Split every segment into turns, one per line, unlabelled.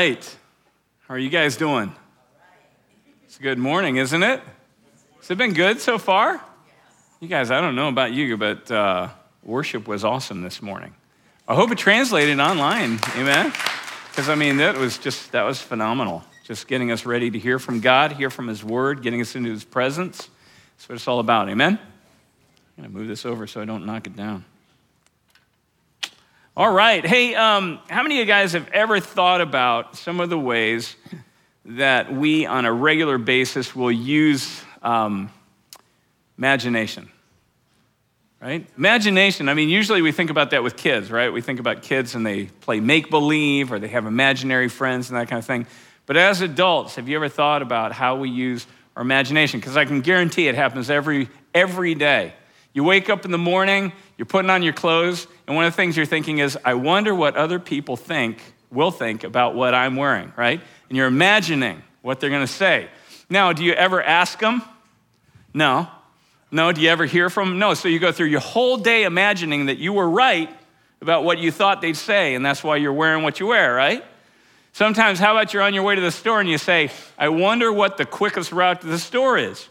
Right. How are you guys doing? It's a good morning, isn't it? Has it been good so far? You guys, I don't know about you, but uh, worship was awesome this morning. I hope it translated online. Amen. Because I mean, that was just that was phenomenal. Just getting us ready to hear from God, hear from His Word, getting us into His presence. That's what it's all about. Amen. I'm gonna move this over so I don't knock it down. All right. Hey, um, how many of you guys have ever thought about some of the ways that we, on a regular basis, will use um, imagination? Right? Imagination, I mean, usually we think about that with kids, right? We think about kids and they play make believe or they have imaginary friends and that kind of thing. But as adults, have you ever thought about how we use our imagination? Because I can guarantee it happens every, every day. You wake up in the morning, you're putting on your clothes, and one of the things you're thinking is, I wonder what other people think, will think about what I'm wearing, right? And you're imagining what they're gonna say. Now, do you ever ask them? No. No. Do you ever hear from them? No. So you go through your whole day imagining that you were right about what you thought they'd say, and that's why you're wearing what you wear, right? Sometimes, how about you're on your way to the store and you say, I wonder what the quickest route to the store is?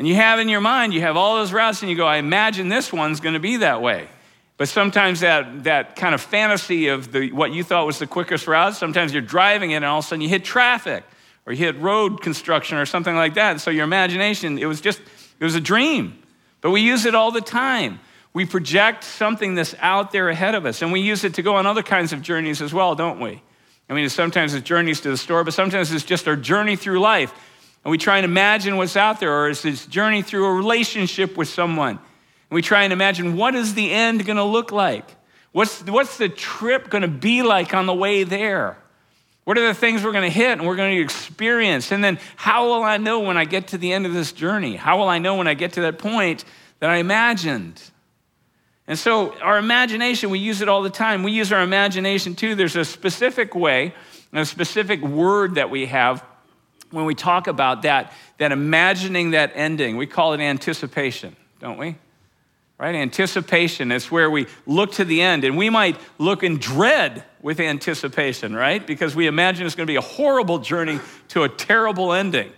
And you have in your mind, you have all those routes, and you go, I imagine this one's going to be that way. But sometimes that, that kind of fantasy of the, what you thought was the quickest route, sometimes you're driving it and all of a sudden you hit traffic or you hit road construction or something like that. And so your imagination, it was just, it was a dream. But we use it all the time. We project something that's out there ahead of us, and we use it to go on other kinds of journeys as well, don't we? I mean, sometimes it's journeys to the store, but sometimes it's just our journey through life. And we try and imagine what's out there, or is this journey through a relationship with someone. And we try and imagine what is the end going to look like? What's, what's the trip going to be like on the way there? What are the things we're going to hit and we're going to experience? And then how will I know when I get to the end of this journey? How will I know when I get to that point that I imagined? And so, our imagination, we use it all the time. We use our imagination too. There's a specific way, a specific word that we have when we talk about that, that imagining that ending, we call it anticipation, don't we? Right? Anticipation is where we look to the end, and we might look in dread with anticipation, right? Because we imagine it's going to be a horrible journey to a terrible ending.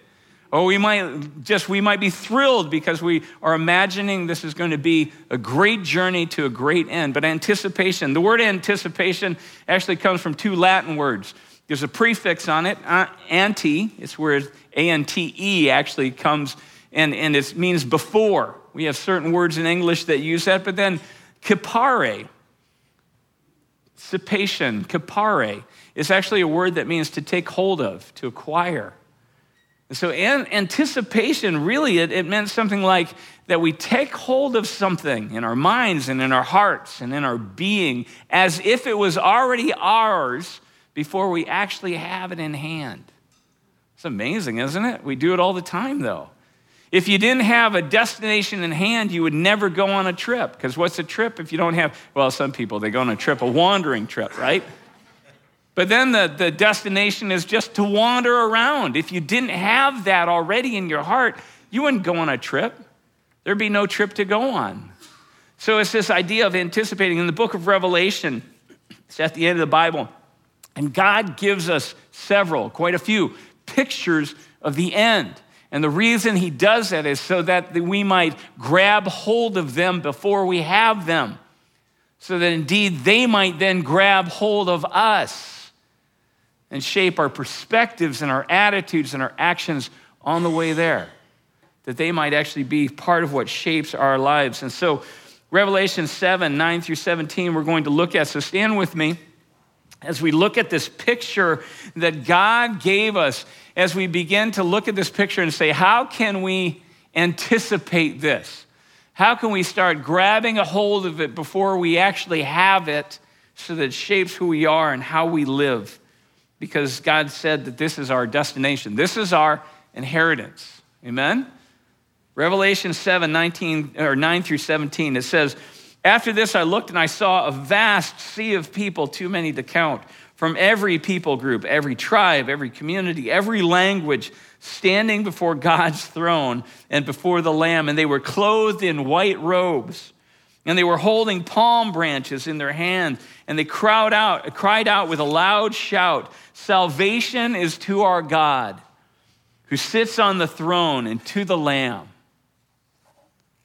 Or we might just we might be thrilled because we are imagining this is going to be a great journey to a great end. But anticipation, the word anticipation actually comes from two Latin words. There's a prefix on it, uh, ante. It's where A N T E actually comes, and, and it means before. We have certain words in English that use that, but then kipare, cipation, kipare, is actually a word that means to take hold of, to acquire. And so an- anticipation, really, it, it meant something like that we take hold of something in our minds and in our hearts and in our being as if it was already ours before we actually have it in hand. It's amazing, isn't it? We do it all the time, though. If you didn't have a destination in hand, you would never go on a trip. Because what's a trip if you don't have, well, some people, they go on a trip, a wandering trip, right? But then the, the destination is just to wander around. If you didn't have that already in your heart, you wouldn't go on a trip. There'd be no trip to go on. So it's this idea of anticipating. In the book of Revelation, it's at the end of the Bible. And God gives us several, quite a few, pictures of the end. And the reason He does that is so that we might grab hold of them before we have them, so that indeed they might then grab hold of us and shape our perspectives and our attitudes and our actions on the way there, that they might actually be part of what shapes our lives. And so, Revelation 7 9 through 17, we're going to look at. So, stand with me as we look at this picture that God gave us, as we begin to look at this picture and say, how can we anticipate this? How can we start grabbing a hold of it before we actually have it so that it shapes who we are and how we live? Because God said that this is our destination, this is our inheritance. Amen? Revelation 7 19, or 9 through 17, it says, after this, I looked and I saw a vast sea of people, too many to count, from every people group, every tribe, every community, every language, standing before God's throne and before the Lamb. And they were clothed in white robes And they were holding palm branches in their hands, and they cried out, cried out with a loud shout Salvation is to our God, who sits on the throne, and to the Lamb.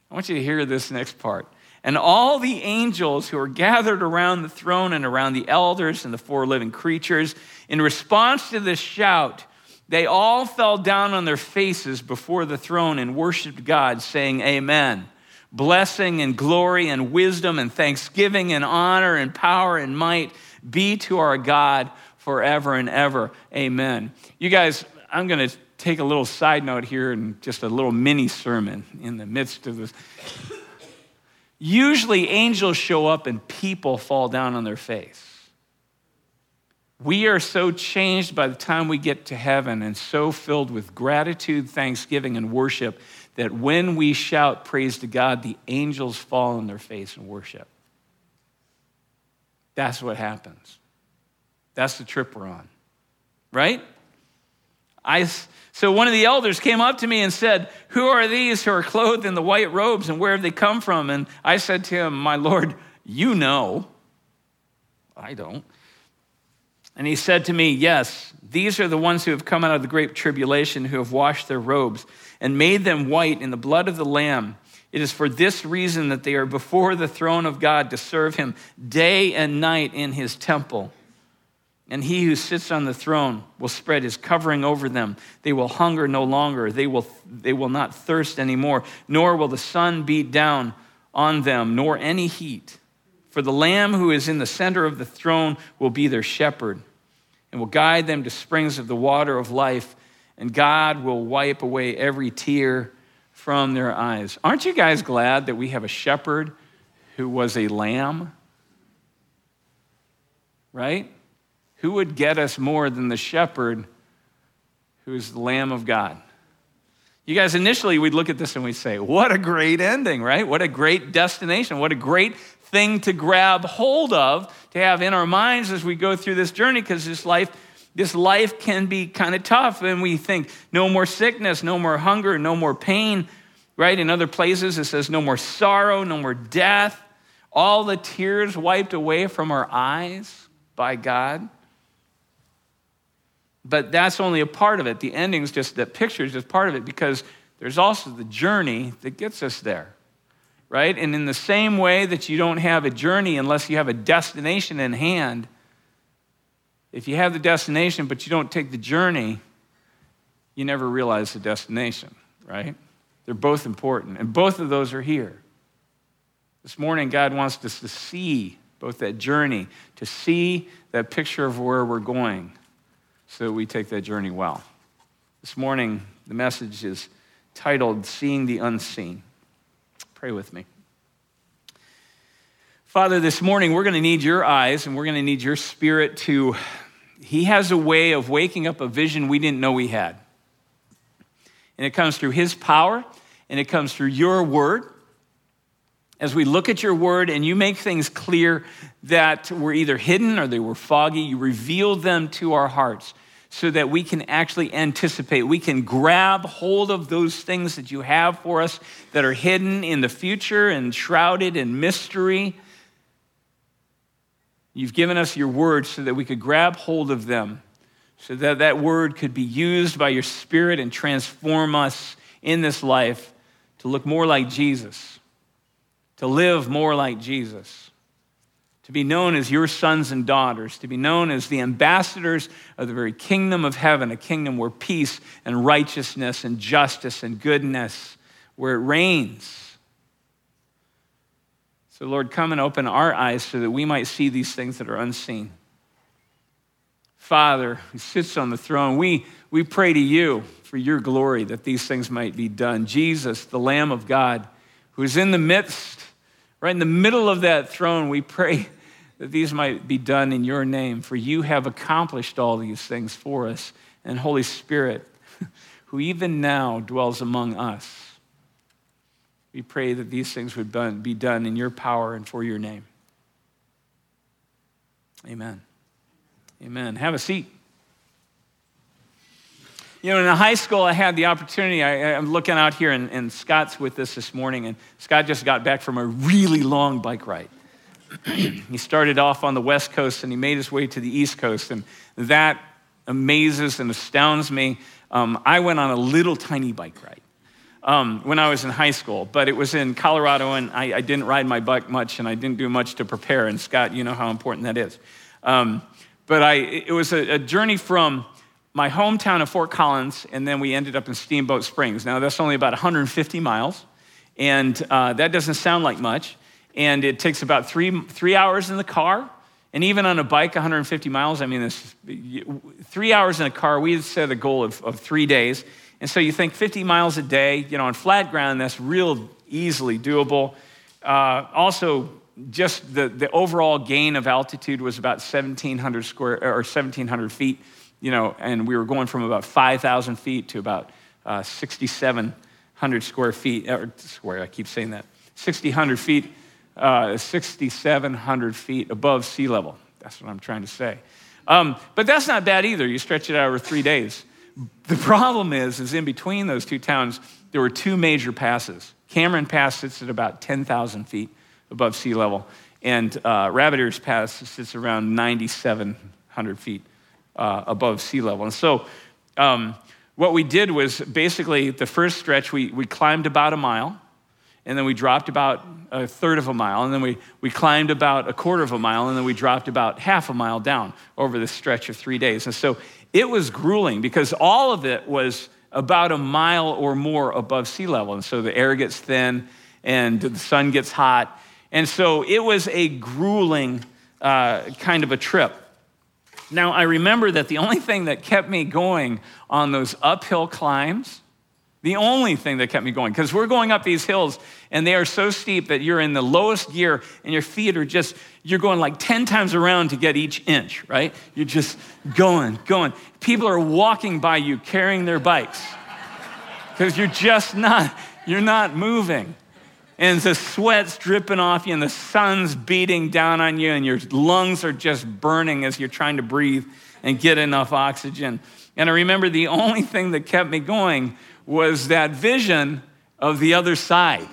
I want you to hear this next part. And all the angels who are gathered around the throne and around the elders and the four living creatures, in response to this shout, they all fell down on their faces before the throne and worshiped God, saying, Amen. Blessing and glory and wisdom and thanksgiving and honor and power and might be to our God forever and ever. Amen. You guys, I'm going to take a little side note here and just a little mini sermon in the midst of this. Usually, angels show up and people fall down on their face. We are so changed by the time we get to heaven and so filled with gratitude, thanksgiving, and worship that when we shout praise to God, the angels fall on their face and worship. That's what happens. That's the trip we're on, right? I, so one of the elders came up to me and said, Who are these who are clothed in the white robes and where have they come from? And I said to him, My Lord, you know. I don't. And he said to me, Yes, these are the ones who have come out of the great tribulation, who have washed their robes and made them white in the blood of the Lamb. It is for this reason that they are before the throne of God to serve him day and night in his temple. And he who sits on the throne will spread his covering over them. They will hunger no longer. They will, they will not thirst anymore, nor will the sun beat down on them, nor any heat. For the Lamb who is in the center of the throne will be their shepherd and will guide them to springs of the water of life, and God will wipe away every tear from their eyes. Aren't you guys glad that we have a shepherd who was a lamb? Right? Who would get us more than the shepherd who is the Lamb of God? You guys, initially we'd look at this and we'd say, what a great ending, right? What a great destination. What a great thing to grab hold of, to have in our minds as we go through this journey, because this life, this life can be kind of tough. And we think, no more sickness, no more hunger, no more pain, right? In other places, it says, no more sorrow, no more death. All the tears wiped away from our eyes by God. But that's only a part of it. The ending's just, that picture is just part of it because there's also the journey that gets us there right? And in the same way that you don't have a journey unless you have a destination in hand, if you have the destination but you don't take the journey, you never realize the destination, right? They're both important, and both of those are here. This morning, God wants us to see both that journey, to see that picture of where we're going, so that we take that journey well. This morning, the message is titled Seeing the Unseen. Pray with me. Father, this morning we're going to need your eyes and we're going to need your spirit to. He has a way of waking up a vision we didn't know we had. And it comes through his power and it comes through your word. As we look at your word and you make things clear that were either hidden or they were foggy, you reveal them to our hearts so that we can actually anticipate. We can grab hold of those things that you have for us that are hidden in the future and shrouded in mystery. You've given us your word so that we could grab hold of them, so that that word could be used by your spirit and transform us in this life to look more like Jesus, to live more like Jesus to be known as your sons and daughters, to be known as the ambassadors of the very kingdom of heaven, a kingdom where peace and righteousness and justice and goodness, where it reigns. So, Lord, come and open our eyes so that we might see these things that are unseen. Father, who sits on the throne, we, we pray to you for your glory that these things might be done. Jesus, the Lamb of God, who is in the midst, right in the middle of that throne, we pray that these might be done in your name, for you have accomplished all these things for us. And Holy Spirit, who even now dwells among us, we pray that these things would be done in your power and for your name. Amen. Amen. Have a seat. You know, in high school, I had the opportunity. I, am looking out here, and, and Scott's with us this morning, and Scott just got back from a really long bike ride. he started off on the West Coast and he made his way to the East Coast, and that amazes and astounds me. Um, I went on a little tiny bike ride um, when I was in high school, but it was in Colorado, and I, I, didn't ride my bike much, and I didn't do much to prepare. And Scott, you know how important that is. Um, but I, it was a, a journey from my hometown of Fort Collins, and then we ended up in Steamboat Springs. Now, that's only about 150 miles, and uh, that doesn't sound like much. And it takes about three, three hours in the car, and even on a bike, 150 miles. I mean, this, three hours in a car, we had set a goal of, of three days. And so you think 50 miles a day, you know, on flat ground, that's real easily doable. Uh, also, just the, the overall gain of altitude was about 1,700 square or 1,700 feet you know, and we were going from about 5,000 feet to about uh, 6,700 square feet, or square, I keep saying that, 6,000 feet, uh, 6,700 feet above sea level. That's what I'm trying to say. Um, but that's not bad either. You stretch it out over three days. The problem is, is in between those two towns, there were two major passes. Cameron Pass sits at about 10,000 feet above sea level, and uh, Rabbit Ears Pass sits around 9,700 feet uh, above sea level. And so, um, what we did was basically the first stretch, we, we climbed about a mile, and then we dropped about a third of a mile, and then we, we climbed about a quarter of a mile, and then we dropped about half a mile down over the stretch of three days. And so it was grueling because all of it was about a mile or more above sea level. And so the air gets thin and the sun gets hot. And so it was a grueling uh, kind of a trip. Now, I remember that the only thing that kept me going on those uphill climbs, the only thing that kept me going, because we're going up these hills and they are so steep that you're in the lowest gear and your feet are just, you're going like 10 times around to get each inch, right? You're just going, going. People are walking by you carrying their bikes because you're just not, you're not moving and the sweat's dripping off you and the sun's beating down on you and your lungs are just burning as you're trying to breathe and get enough oxygen. And I remember the only thing that kept me going was that vision of the other side,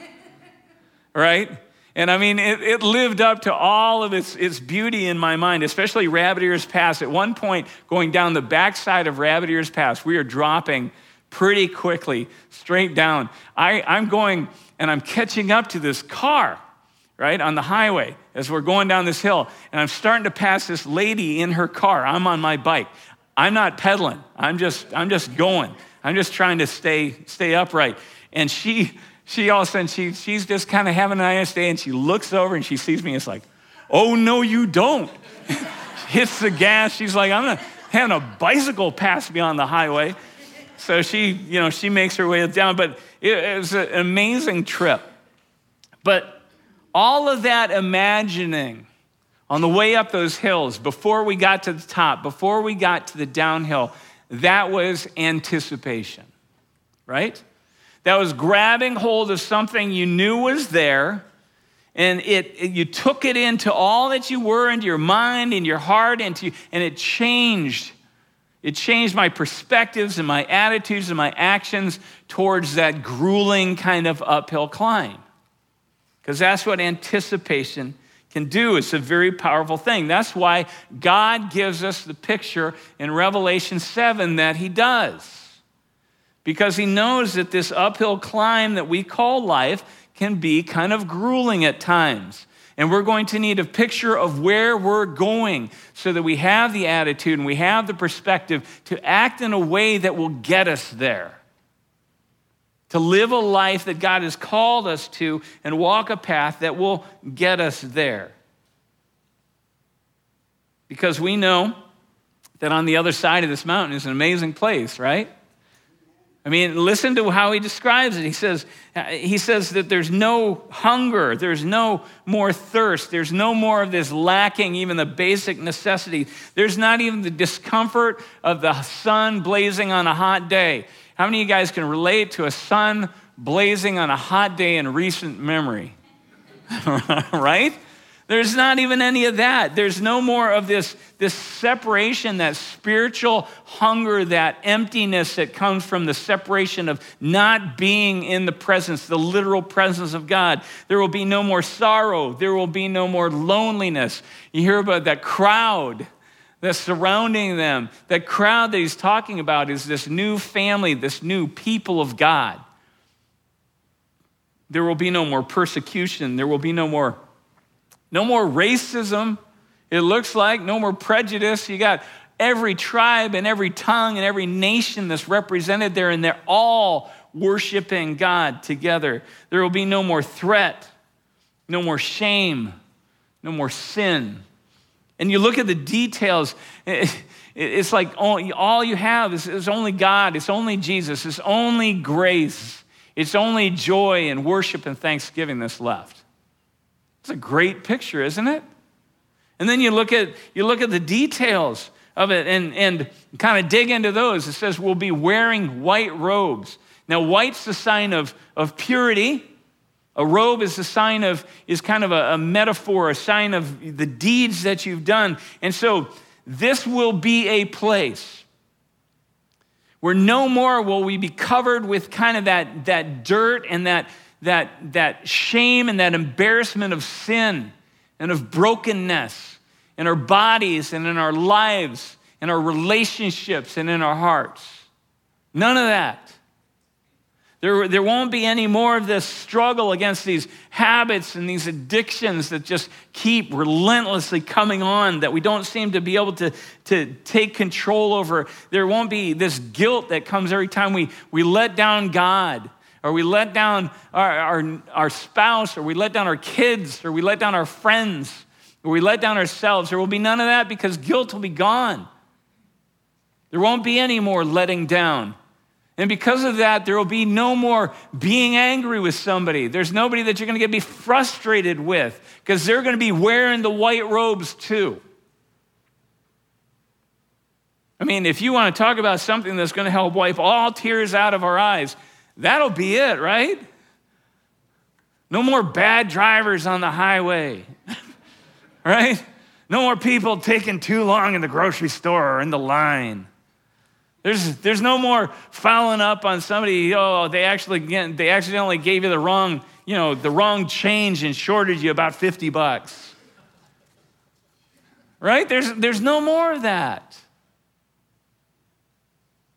right? And I mean, it, it, lived up to all of its, its beauty in my mind, especially Rabbit Ears Pass. At one point, going down the backside of Rabbit Ears Pass, we are dropping pretty quickly straight down. I, I'm going and I'm catching up to this car, right, on the highway as we're going down this hill. And I'm starting to pass this lady in her car. I'm on my bike. I'm not pedaling. I'm just, I'm just going. I'm just trying to stay, stay upright. And she, she all of a sudden, she, she's just kind of having a nice day and she looks over and she sees me. and It's like, oh, no, you don't. Hits the gas. She's like, I'm not having a bicycle pass me on the highway. So she, you know, she makes her way down. But it, it was an amazing trip. But all of that imagining on the way up those hills, before we got to the top, before we got to the downhill, that was anticipation, right? That was grabbing hold of something you knew was there, and it, it you took it into all that you were, into your mind, in your heart, into, and it changed it changed my perspectives and my attitudes and my actions towards that grueling kind of uphill climb. Because that's what anticipation can do. It's a very powerful thing. That's why God gives us the picture in Revelation 7 that He does. Because He knows that this uphill climb that we call life can be kind of grueling at times. And we're going to need a picture of where we're going so that we have the attitude and we have the perspective to act in a way that will get us there. To live a life that God has called us to and walk a path that will get us there. Because we know that on the other side of this mountain is an amazing place, right? I mean, listen to how he describes it. He says, he says that there's no hunger, there's no more thirst, there's no more of this lacking even the basic necessity. There's not even the discomfort of the sun blazing on a hot day. How many of you guys can relate to a sun blazing on a hot day in recent memory? right? There's not even any of that. There's no more of this, this separation, that spiritual hunger, that emptiness that comes from the separation of not being in the presence, the literal presence of God. There will be no more sorrow. There will be no more loneliness. You hear about that crowd that's surrounding them. That crowd that he's talking about is this new family, this new people of God. There will be no more persecution. There will be no more no more racism, it looks like, no more prejudice. You got every tribe and every tongue and every nation that's represented there, and they're all worshiping God together. There will be no more threat, no more shame, no more sin. And you look at the details, it's like all you have is, only God, it's only Jesus, it's only grace, it's only joy and worship and thanksgiving that's left. It's a great picture, isn't it? And then you look at, you look at the details of it and, and kind of dig into those. It says we'll be wearing white robes. Now, white's the sign of, of purity. A robe is a sign of, is kind of a, a metaphor, a sign of the deeds that you've done. And so this will be a place where no more will we be covered with kind of that, that dirt and that, that, that shame and that embarrassment of sin and of brokenness in our bodies and in our lives, in our relationships and in our hearts. None of that. There, there won't be any more of this struggle against these habits and these addictions that just keep relentlessly coming on that we don't seem to be able to, to take control over. There won't be this guilt that comes every time we, we let down God or we let down our, our, our spouse, or we let down our kids, or we let down our friends, or we let down ourselves. There will be none of that because guilt will be gone. There won't be any more letting down. And because of that, there will be no more being angry with somebody. There's nobody that you're going to get be frustrated with because they're going to be wearing the white robes too. I mean, if you want to talk about something that's going to help wipe all tears out of our eyes, That'll be it, right? No more bad drivers on the highway, right? No more people taking too long in the grocery store or in the line. There's, there's no more following up on somebody, oh, they actually they accidentally gave you the wrong, you know, the wrong change and shorted you about 50 bucks. Right? There's, there's no more of that.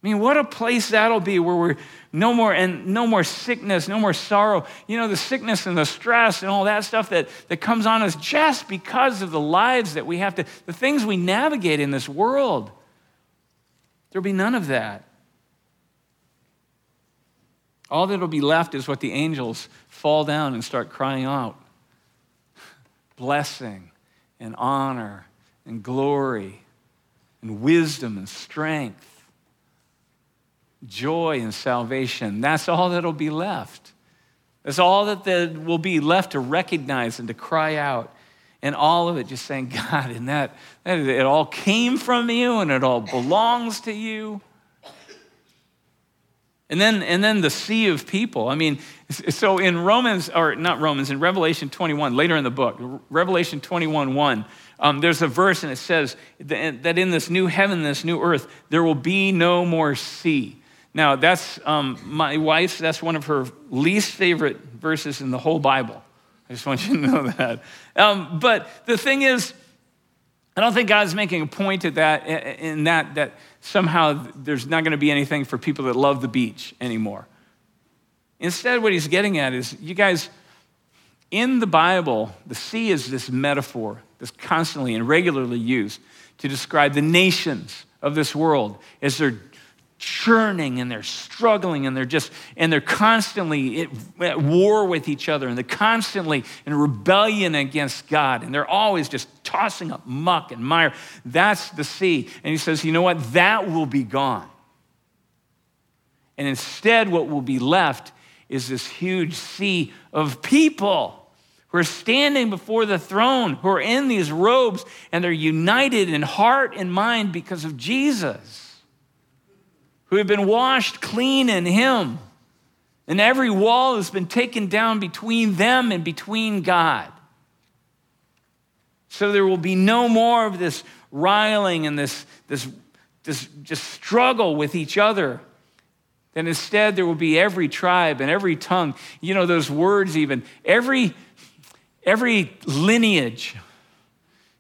I mean, what a place that'll be where we're no more and no more sickness, no more sorrow. You know, the sickness and the stress and all that stuff that, that comes on us just because of the lives that we have to, the things we navigate in this world. There'll be none of that. All that'll be left is what the angels fall down and start crying out blessing and honor and glory and wisdom and strength joy and salvation. That's all that'll be left. That's all that will be left to recognize and to cry out. And all of it just saying, God, and that, that it all came from you and it all belongs to you. And then, and then the sea of people. I mean, so in Romans, or not Romans, in Revelation 21, later in the book, Revelation 21 1, um, there's a verse and it says that in this new heaven, this new earth, there will be no more sea. Now, that's um, my wife's, that's one of her least favorite verses in the whole Bible. I just want you to know that. Um, but the thing is, I don't think God's making a point at that, in that, that somehow there's not going to be anything for people that love the beach anymore. Instead, what he's getting at is you guys, in the Bible, the sea is this metaphor that's constantly and regularly used to describe the nations of this world as they're churning and they're struggling and they're just and they're constantly at war with each other and they're constantly in rebellion against god and they're always just tossing up muck and mire. That's the sea. And he says you know what? That will be gone. And instead what will be left is this huge sea of people who are standing before the throne who are in these robes and they're united in heart and mind because of jesus who have been washed clean in Him. And every wall has been taken down between them and between God. So there will be no more of this riling and this, this, this just struggle with each other. That instead there will be every tribe and every tongue, you know, those words even, every, every lineage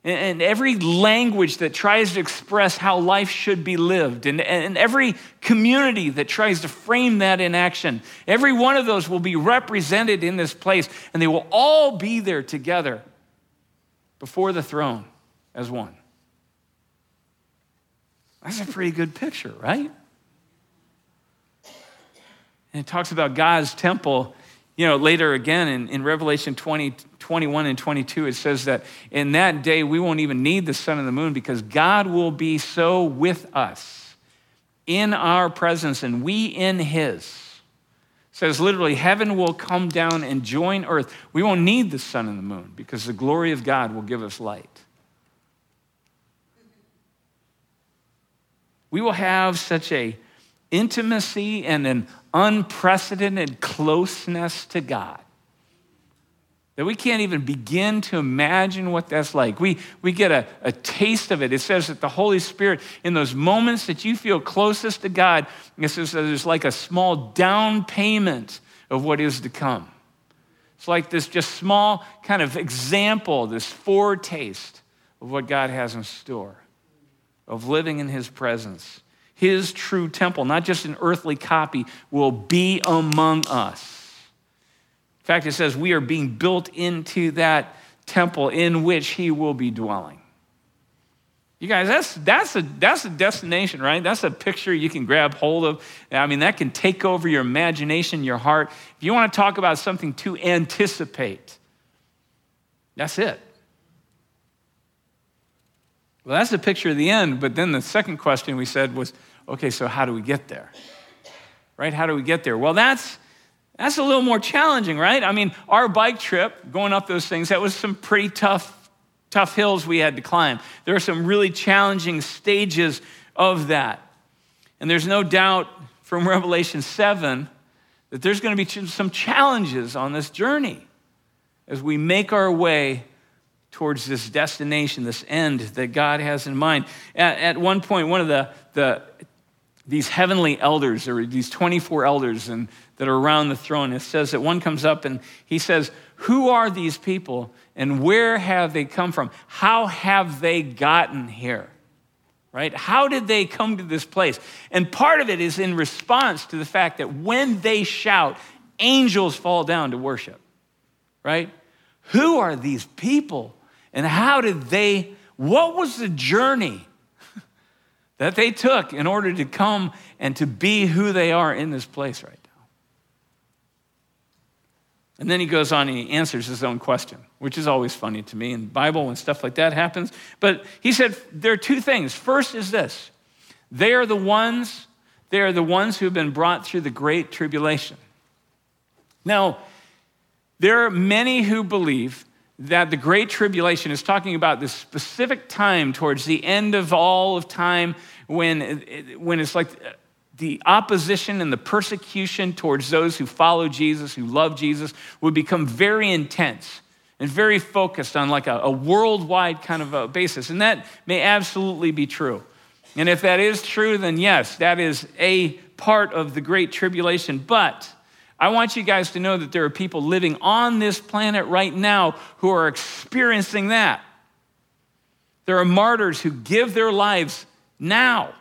and every language that tries to express how life should be lived, and, and every community that tries to frame that in action, every one of those will be represented in this place, and they will all be there together before the throne as one. That's a pretty good picture, right? And it talks about God's temple, you know, later again in, in Revelation 20, 21 and 22, it says that in that day we won't even need the sun and the moon because God will be so with us in our presence and we in his. Says literally, heaven will come down and join earth. We won't need the sun and the moon because the glory of God will give us light. We will have such a intimacy and an unprecedented closeness to God that we can't even begin to imagine what that's like. We, we get a, a taste of it. It says that the Holy Spirit, in those moments that you feel closest to God, it says that there's like a small down payment of what is to come. It's like this just small kind of example, this foretaste of what God has in store, of living in His presence. His true temple, not just an earthly copy, will be among us In fact, it says we are being built into that temple in which he will be dwelling. You guys, that's, that's, a, that's a destination, right? That's a picture you can grab hold of. I mean, that can take over your imagination, your heart. If you want to talk about something to anticipate, that's it. Well, that's the picture of the end. But then the second question we said was okay, so how do we get there? Right? How do we get there? Well, that's that's a little more challenging, right? I mean, our bike trip, going up those things, that was some pretty tough, tough hills we had to climb. There are some really challenging stages of that. And there's no doubt from Revelation 7 that there's going to be some challenges on this journey as we make our way towards this destination, this end that God has in mind. At, at one point, one of the, the these heavenly elders, or these 24 elders, and that are around the throne. It says that one comes up and he says, Who are these people and where have they come from? How have they gotten here? Right? How did they come to this place? And part of it is in response to the fact that when they shout, angels fall down to worship. Right? Who are these people and how did they, what was the journey that they took in order to come and to be who they are in this place right now? and then he goes on and he answers his own question, which is always funny to me in the Bible when stuff like that happens. But he said there are two things. First is this they are the ones, they are the ones who have been brought through the great tribulation. Now, there are many who believe that the great tribulation is talking about this specific time towards the end of all of time when, when it's like the opposition and the persecution towards those who follow Jesus, who love Jesus, would become very intense and very focused on like a, a, worldwide kind of a basis. And that may absolutely be true. And if that is true, then yes, that is a part of the Great Tribulation. But I want you guys to know that there are people living on this planet right now who are experiencing that. There are martyrs who give their lives now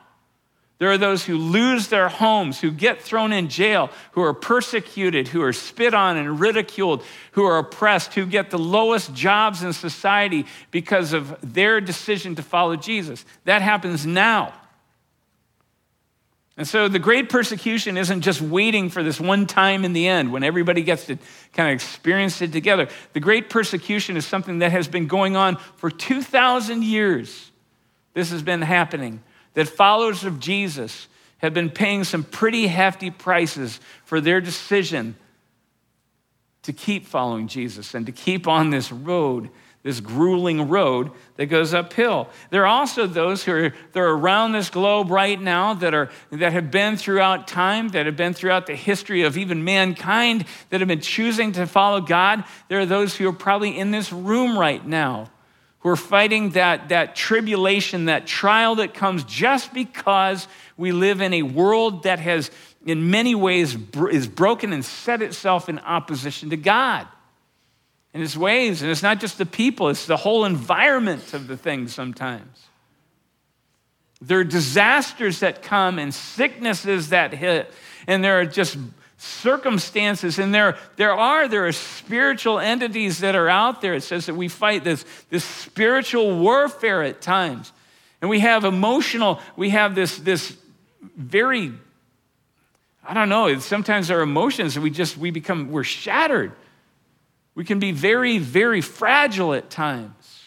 there are those who lose their homes, who get thrown in jail, who are persecuted, who are spit on and ridiculed, who are oppressed, who get the lowest jobs in society because of their decision to follow Jesus. That happens now. And so the great persecution isn't just waiting for this one time in the end when everybody gets to kind of experience it together. The great persecution is something that has been going on for 2,000 years. This has been happening that followers of Jesus have been paying some pretty hefty prices for their decision to keep following Jesus and to keep on this road, this grueling road that goes uphill. There are also those who are, are around this globe right now that, are, that have been throughout time, that have been throughout the history of even mankind, that have been choosing to follow God. There are those who are probably in this room right now who are fighting that, that tribulation, that trial that comes just because we live in a world that has, in many ways, is broken and set itself in opposition to God and his ways. And it's not just the people, it's the whole environment of the thing sometimes. There are disasters that come and sicknesses that hit, and there are just circumstances and there, there are there are spiritual entities that are out there it says that we fight this, this spiritual warfare at times and we have emotional we have this this very i don't know sometimes our emotions we just we become we're shattered we can be very very fragile at times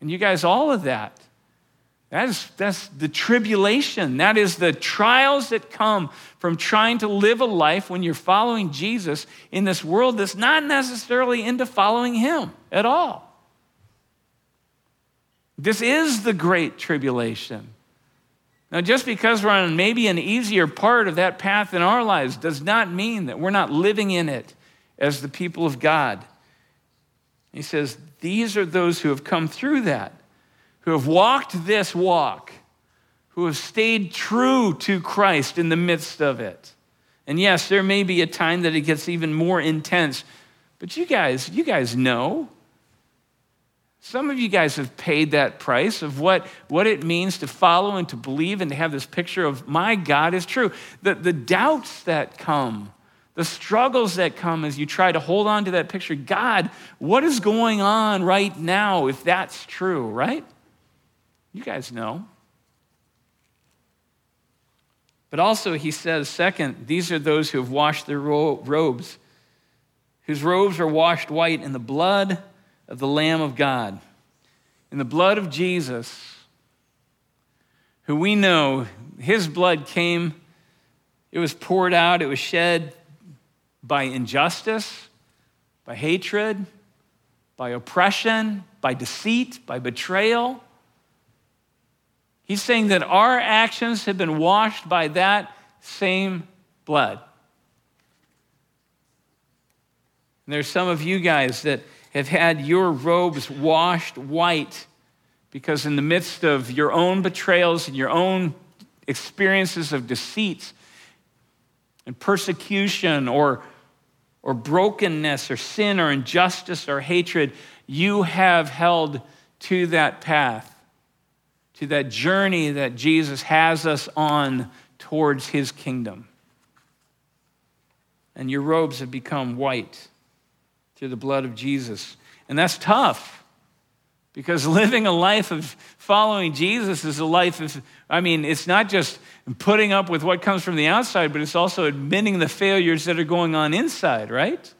and you guys all of that that is, that's the tribulation. That is the trials that come from trying to live a life when you're following Jesus in this world that's not necessarily into following Him at all. This is the great tribulation. Now, just because we're on maybe an easier part of that path in our lives does not mean that we're not living in it as the people of God. He says, These are those who have come through that who have walked this walk, who have stayed true to Christ in the midst of it. And yes, there may be a time that it gets even more intense, but you guys, you guys know. Some of you guys have paid that price of what, what it means to follow and to believe and to have this picture of my God is true. The, the doubts that come, the struggles that come as you try to hold on to that picture. God, what is going on right now if that's true, right? You guys know. But also, he says, second, these are those who have washed their ro- robes, whose robes are washed white in the blood of the Lamb of God, in the blood of Jesus, who we know his blood came, it was poured out, it was shed by injustice, by hatred, by oppression, by deceit, by betrayal. He's saying that our actions have been washed by that same blood. And there's some of you guys that have had your robes washed white because, in the midst of your own betrayals and your own experiences of deceit and persecution or, or brokenness or sin or injustice or hatred, you have held to that path to that journey that Jesus has us on towards his kingdom. And your robes have become white through the blood of Jesus. And that's tough because living a life of following Jesus is a life of, I mean, it's not just putting up with what comes from the outside, but it's also admitting the failures that are going on inside, right?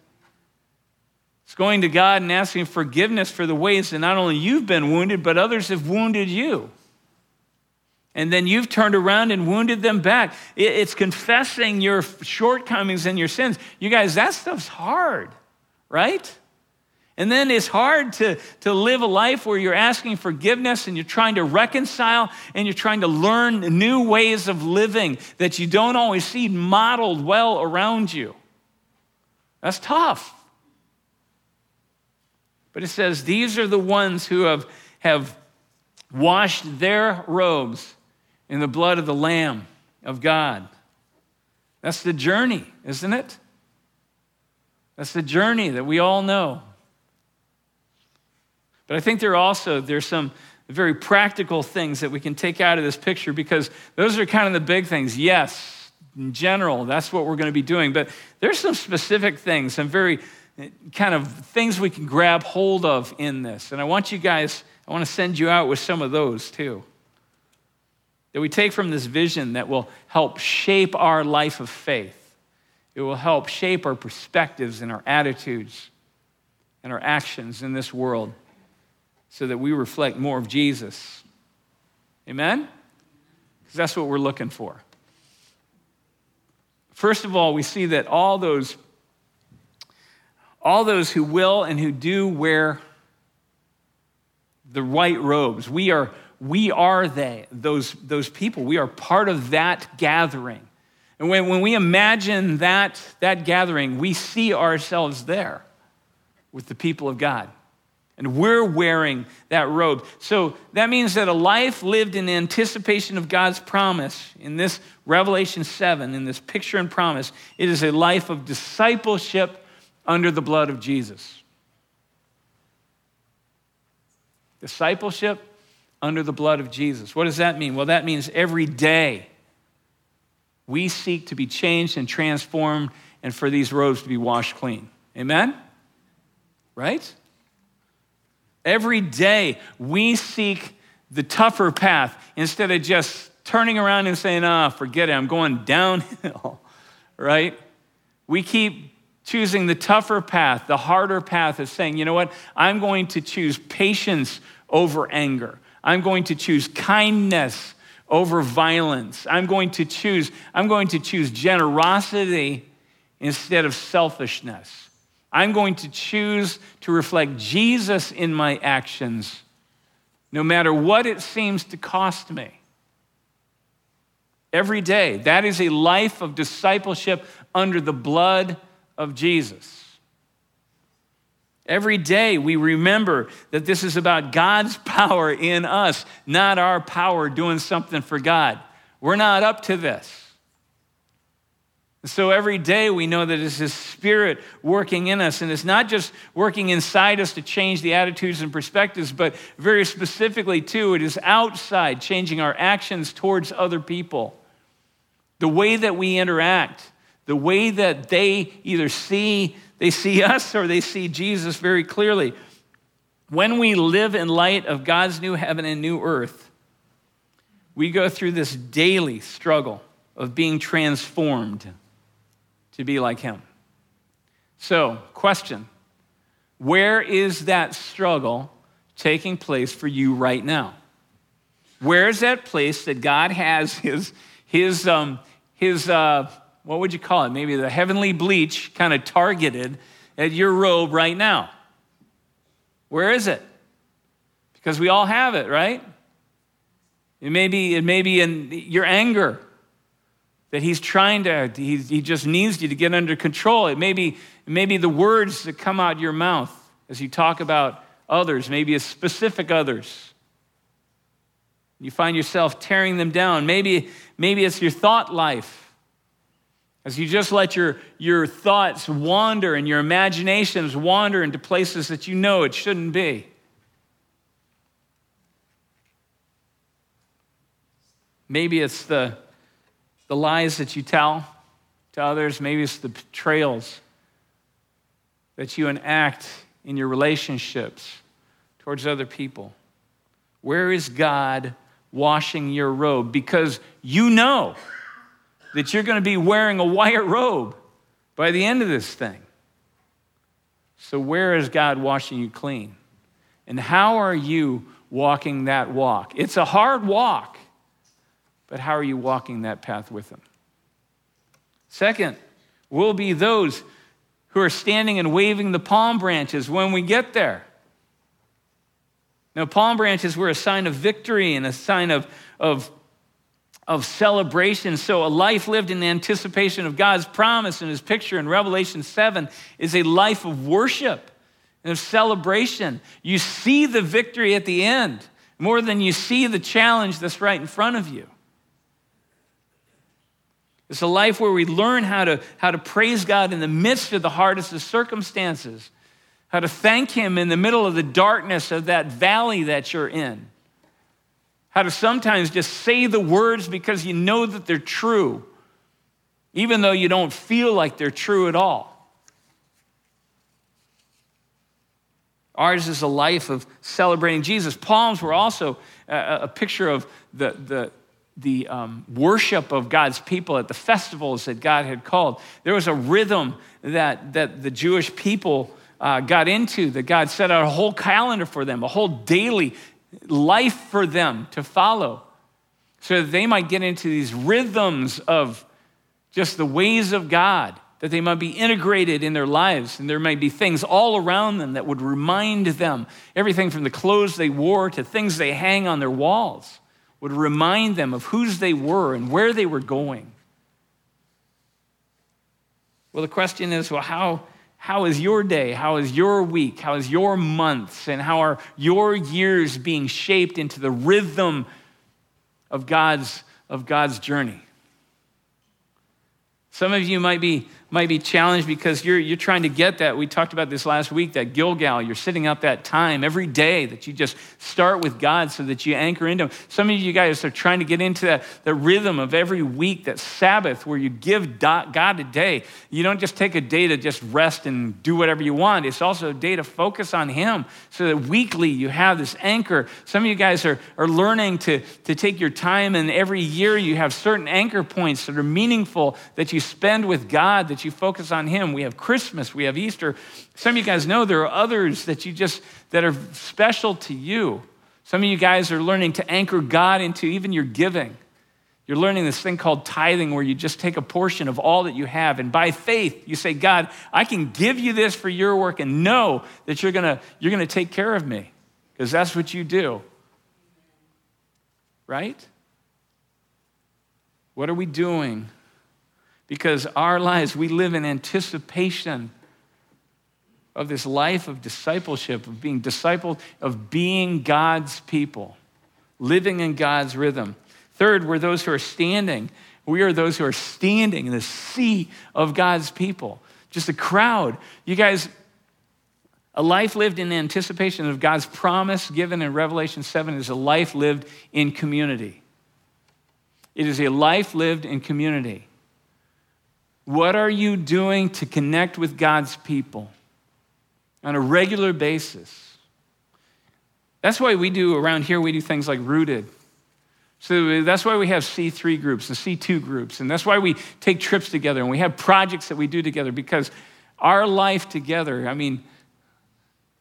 It's going to God and asking forgiveness for the ways that not only you've been wounded, but others have wounded you and then you've turned around and wounded them back. It's confessing your shortcomings and your sins. You guys, that stuff's hard, right? And then it's hard to, to live a life where you're asking forgiveness and you're trying to reconcile and you're trying to learn new ways of living that you don't always see modeled well around you. That's tough. But it says, These are the ones who have, have washed their robes in the blood of the Lamb of God. That's the journey, isn't it? That's the journey that we all know. But I think there are also there's some very practical things that we can take out of this picture because those are kind of the big things. Yes, in general, that's what we're going to be doing. But there's some specific things, some very eh, kind of things we can grab hold of in this. And I want you guys, I want to send you out with some of those too that we take from this vision that will help shape our life of faith. It will help shape our perspectives and our attitudes and our actions in this world so that we reflect more of Jesus. Amen? Because that's what we're looking for. First of all, we see that all those all those who will and who do wear the white robes, we are we are they, those, those people. We are part of that gathering. And when, when we imagine that, that gathering, we see ourselves there with the people of God. And we're wearing that robe. So that means that a life lived in anticipation of God's promise in this Revelation 7, in this picture and promise, it is a life of discipleship under the blood of Jesus. Discipleship under the blood of Jesus. What does that mean? Well, that means every day we seek to be changed and transformed and for these robes to be washed clean. Amen? Right? Every day we seek the tougher path instead of just turning around and saying, ah, oh, forget it, I'm going downhill, right? We keep choosing the tougher path, the harder path of saying, you know what, I'm going to choose patience over anger. I'm going to choose kindness over violence. I'm going to choose, I'm going to choose generosity instead of selfishness. I'm going to choose to reflect Jesus in my actions, no matter what it seems to cost me. Every day. That is a life of discipleship under the blood of Jesus. Every day we remember that this is about God's power in us, not our power doing something for God. We're not up to this. So every day we know that it's His Spirit working in us. And it's not just working inside us to change the attitudes and perspectives, but very specifically, too, it is outside, changing our actions towards other people. The way that we interact, the way that they either see, they see us or they see Jesus very clearly. When we live in light of God's new heaven and new earth, we go through this daily struggle of being transformed to be like him. So, question Where is that struggle taking place for you right now? Where is that place that God has his, his, um, his uh, what would you call it? Maybe the heavenly bleach kind of targeted at your robe right now? Where is it? Because we all have it, right? It may be, it may be in your anger that he's trying to, he, he just needs you to get under control. It may, be, it may be the words that come out your mouth as you talk about others, maybe a specific others. You find yourself tearing them down. Maybe, maybe it's your thought life. As you just let your, your thoughts wander and your imaginations wander into places that you know it shouldn't be. Maybe it's the the lies that you tell to others, maybe it's the betrayals that you enact in your relationships towards other people. Where is God washing your robe? Because you know that you're going to be wearing a white robe by the end of this thing. So, where is God washing you clean? And how are you walking that walk? It's a hard walk. But how are you walking that path with them? Second, we'll be those who are standing and waving the palm branches when we get there. Now, palm branches were a sign of victory and a sign of, of, of celebration. So, a life lived in anticipation of God's promise and his picture in Revelation 7 is a life of worship and of celebration. You see the victory at the end more than you see the challenge that's right in front of you. It's a life where we learn how to, how to praise God in the midst of the hardest of circumstances, how to thank Him in the middle of the darkness of that valley that you're in, how to sometimes just say the words because you know that they're true, even though you don't feel like they're true at all. Ours is a life of celebrating Jesus. Palms were also a, picture of the, the, the um, worship of God's people at the festivals that God had called. There was a rhythm that, that the Jewish people uh, got into, that God set out a whole calendar for them, a whole daily life for them to follow, so that they might get into these rhythms of just the ways of God, that they might be integrated in their lives, and there might be things all around them that would remind them everything from the clothes they wore to things they hang on their walls would remind them of whose they were and where they were going. Well, the question is well, how how is your day? How is your week? How is your months? And how are your years being shaped into the rhythm of God's, of God's journey? Some of you might be might be challenged because you're, you're trying to get that. We talked about this last week, that Gilgal. You're sitting up that time every day that you just start with God so that you anchor into Him. Some of you guys are trying to get into that, the rhythm of every week, that Sabbath where you give God a day. You don't just take a day to just rest and do whatever you want. It's also a day to focus on Him so that weekly you have this anchor. Some of you guys are, are learning to, to take your time, and every year you have certain anchor points that are meaningful that you spend with God. That that you focus on Him. We have Christmas, we have Easter. Some of you guys know there are others that you just, that are special to you. Some of you guys are learning to anchor God into even your giving. You're learning this thing called tithing where you just take a portion of all that you have. And by faith, you say, God, I can give you this for your work and know that you're to you're to take care of me because that's what you do. Right? What are we doing because our lives, we live in anticipation of this life of discipleship, of being discipled, of being God's people, living in God's rhythm. Third, we're those who are standing. We are those who are standing in the sea of God's people, just a crowd. You guys, a life lived in anticipation of God's promise given in Revelation 7 is a life lived in community. It is a life lived in community. What are you doing to connect with God's people on a regular basis? That's why we do around here, we do things like rooted. So that's why we have C3 groups and C2 groups. And that's why we take trips together and we have projects that we do together because our life together, I mean,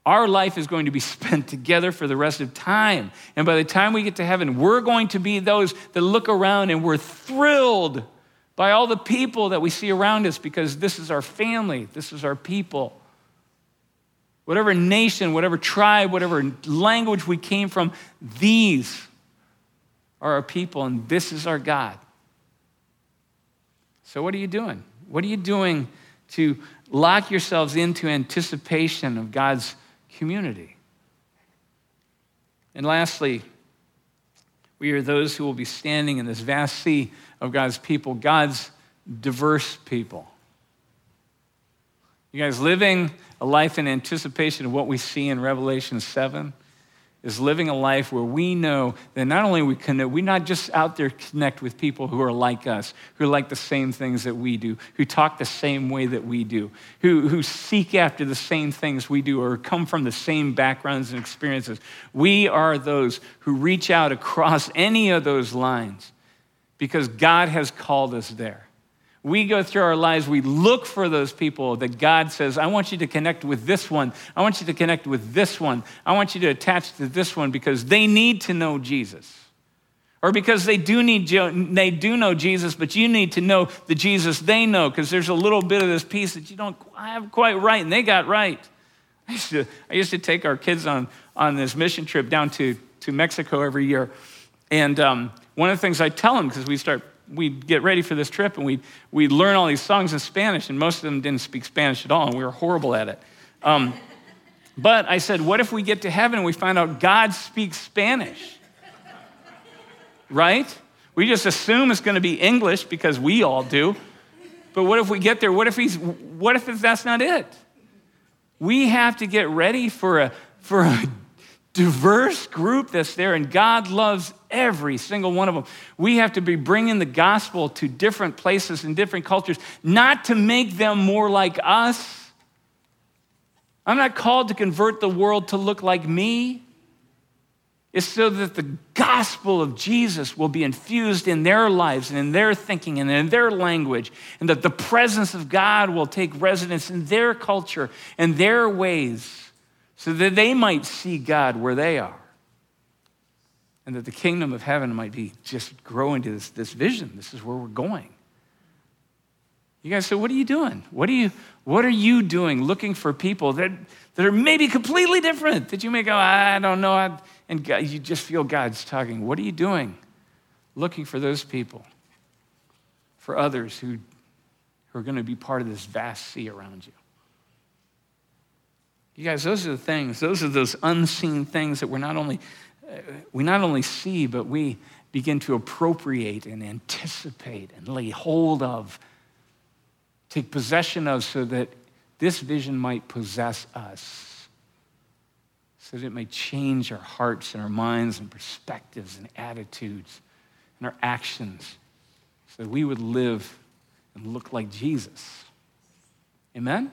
our life is going to be spent together for the rest of time. And by the time we get to heaven, we're going to be those that look around and we're thrilled by all the people that we see around us because this is our family, this is our people. Whatever nation, whatever tribe, whatever language we came from, these are our people and this is our God. So, what are you doing? What are you doing to lock yourselves into anticipation of God's community? And lastly, we are those who will be standing in this vast sea of God's people, God's diverse people. You guys, living a life in anticipation of what we see in Revelation 7 is living a life where we know that not only we connect, we not just out there connect with people who are like us, who like the same things that we do, who talk the same way that we do, who, who seek after the same things we do, or come from the same backgrounds and experiences. We are those who reach out across any of those lines because God has called us there. We go through our lives, we look for those people that God says, I want you to connect with this one. I want you to connect with this one. I want you to attach to this one because they need to know Jesus. Or because they do need they do know Jesus, but you need to know the Jesus they know, because there's a little bit of this piece that you don't have quite right, and they got right. I used to, I used to take our kids on, on this mission trip down to, to Mexico every year. And um, one of the things I tell them, because we start, we get ready for this trip and we we learn all these songs in Spanish, and most of them didn't speak Spanish at all, and we were horrible at it. Um, but I said, what if we get to heaven and we find out God speaks Spanish? right? We just assume it's going to be English because we all do. But what if we get there? What if he's what if that's not it? We have to get ready for a for a diverse group that's there, and God loves every single one of them. We have to be bringing the gospel to different places and different cultures, not to make them more like us. I'm not called to convert the world to look like me. It's so that the gospel of Jesus will be infused in their lives and in their thinking and in their language, and that the presence of God will take residence in their culture and their ways so that they might see God where they are. And that the kingdom of heaven might be just growing to this, this vision. This is where we're going. You guys say, what are you doing? What are you, what are you doing looking for people that, that are maybe completely different? That you may go, I don't know. I, and God, you just feel God's talking. What are you doing? Looking for those people, for others who, who are going to be part of this vast sea around you. You guys, those are the things, those are those unseen things that we're not only, uh, we not only see, but we begin to appropriate and anticipate and lay hold of, take possession of, so that this vision might possess us, so that it may change our hearts and our minds and perspectives and attitudes and our actions, so that we would live and look like Jesus. Amen?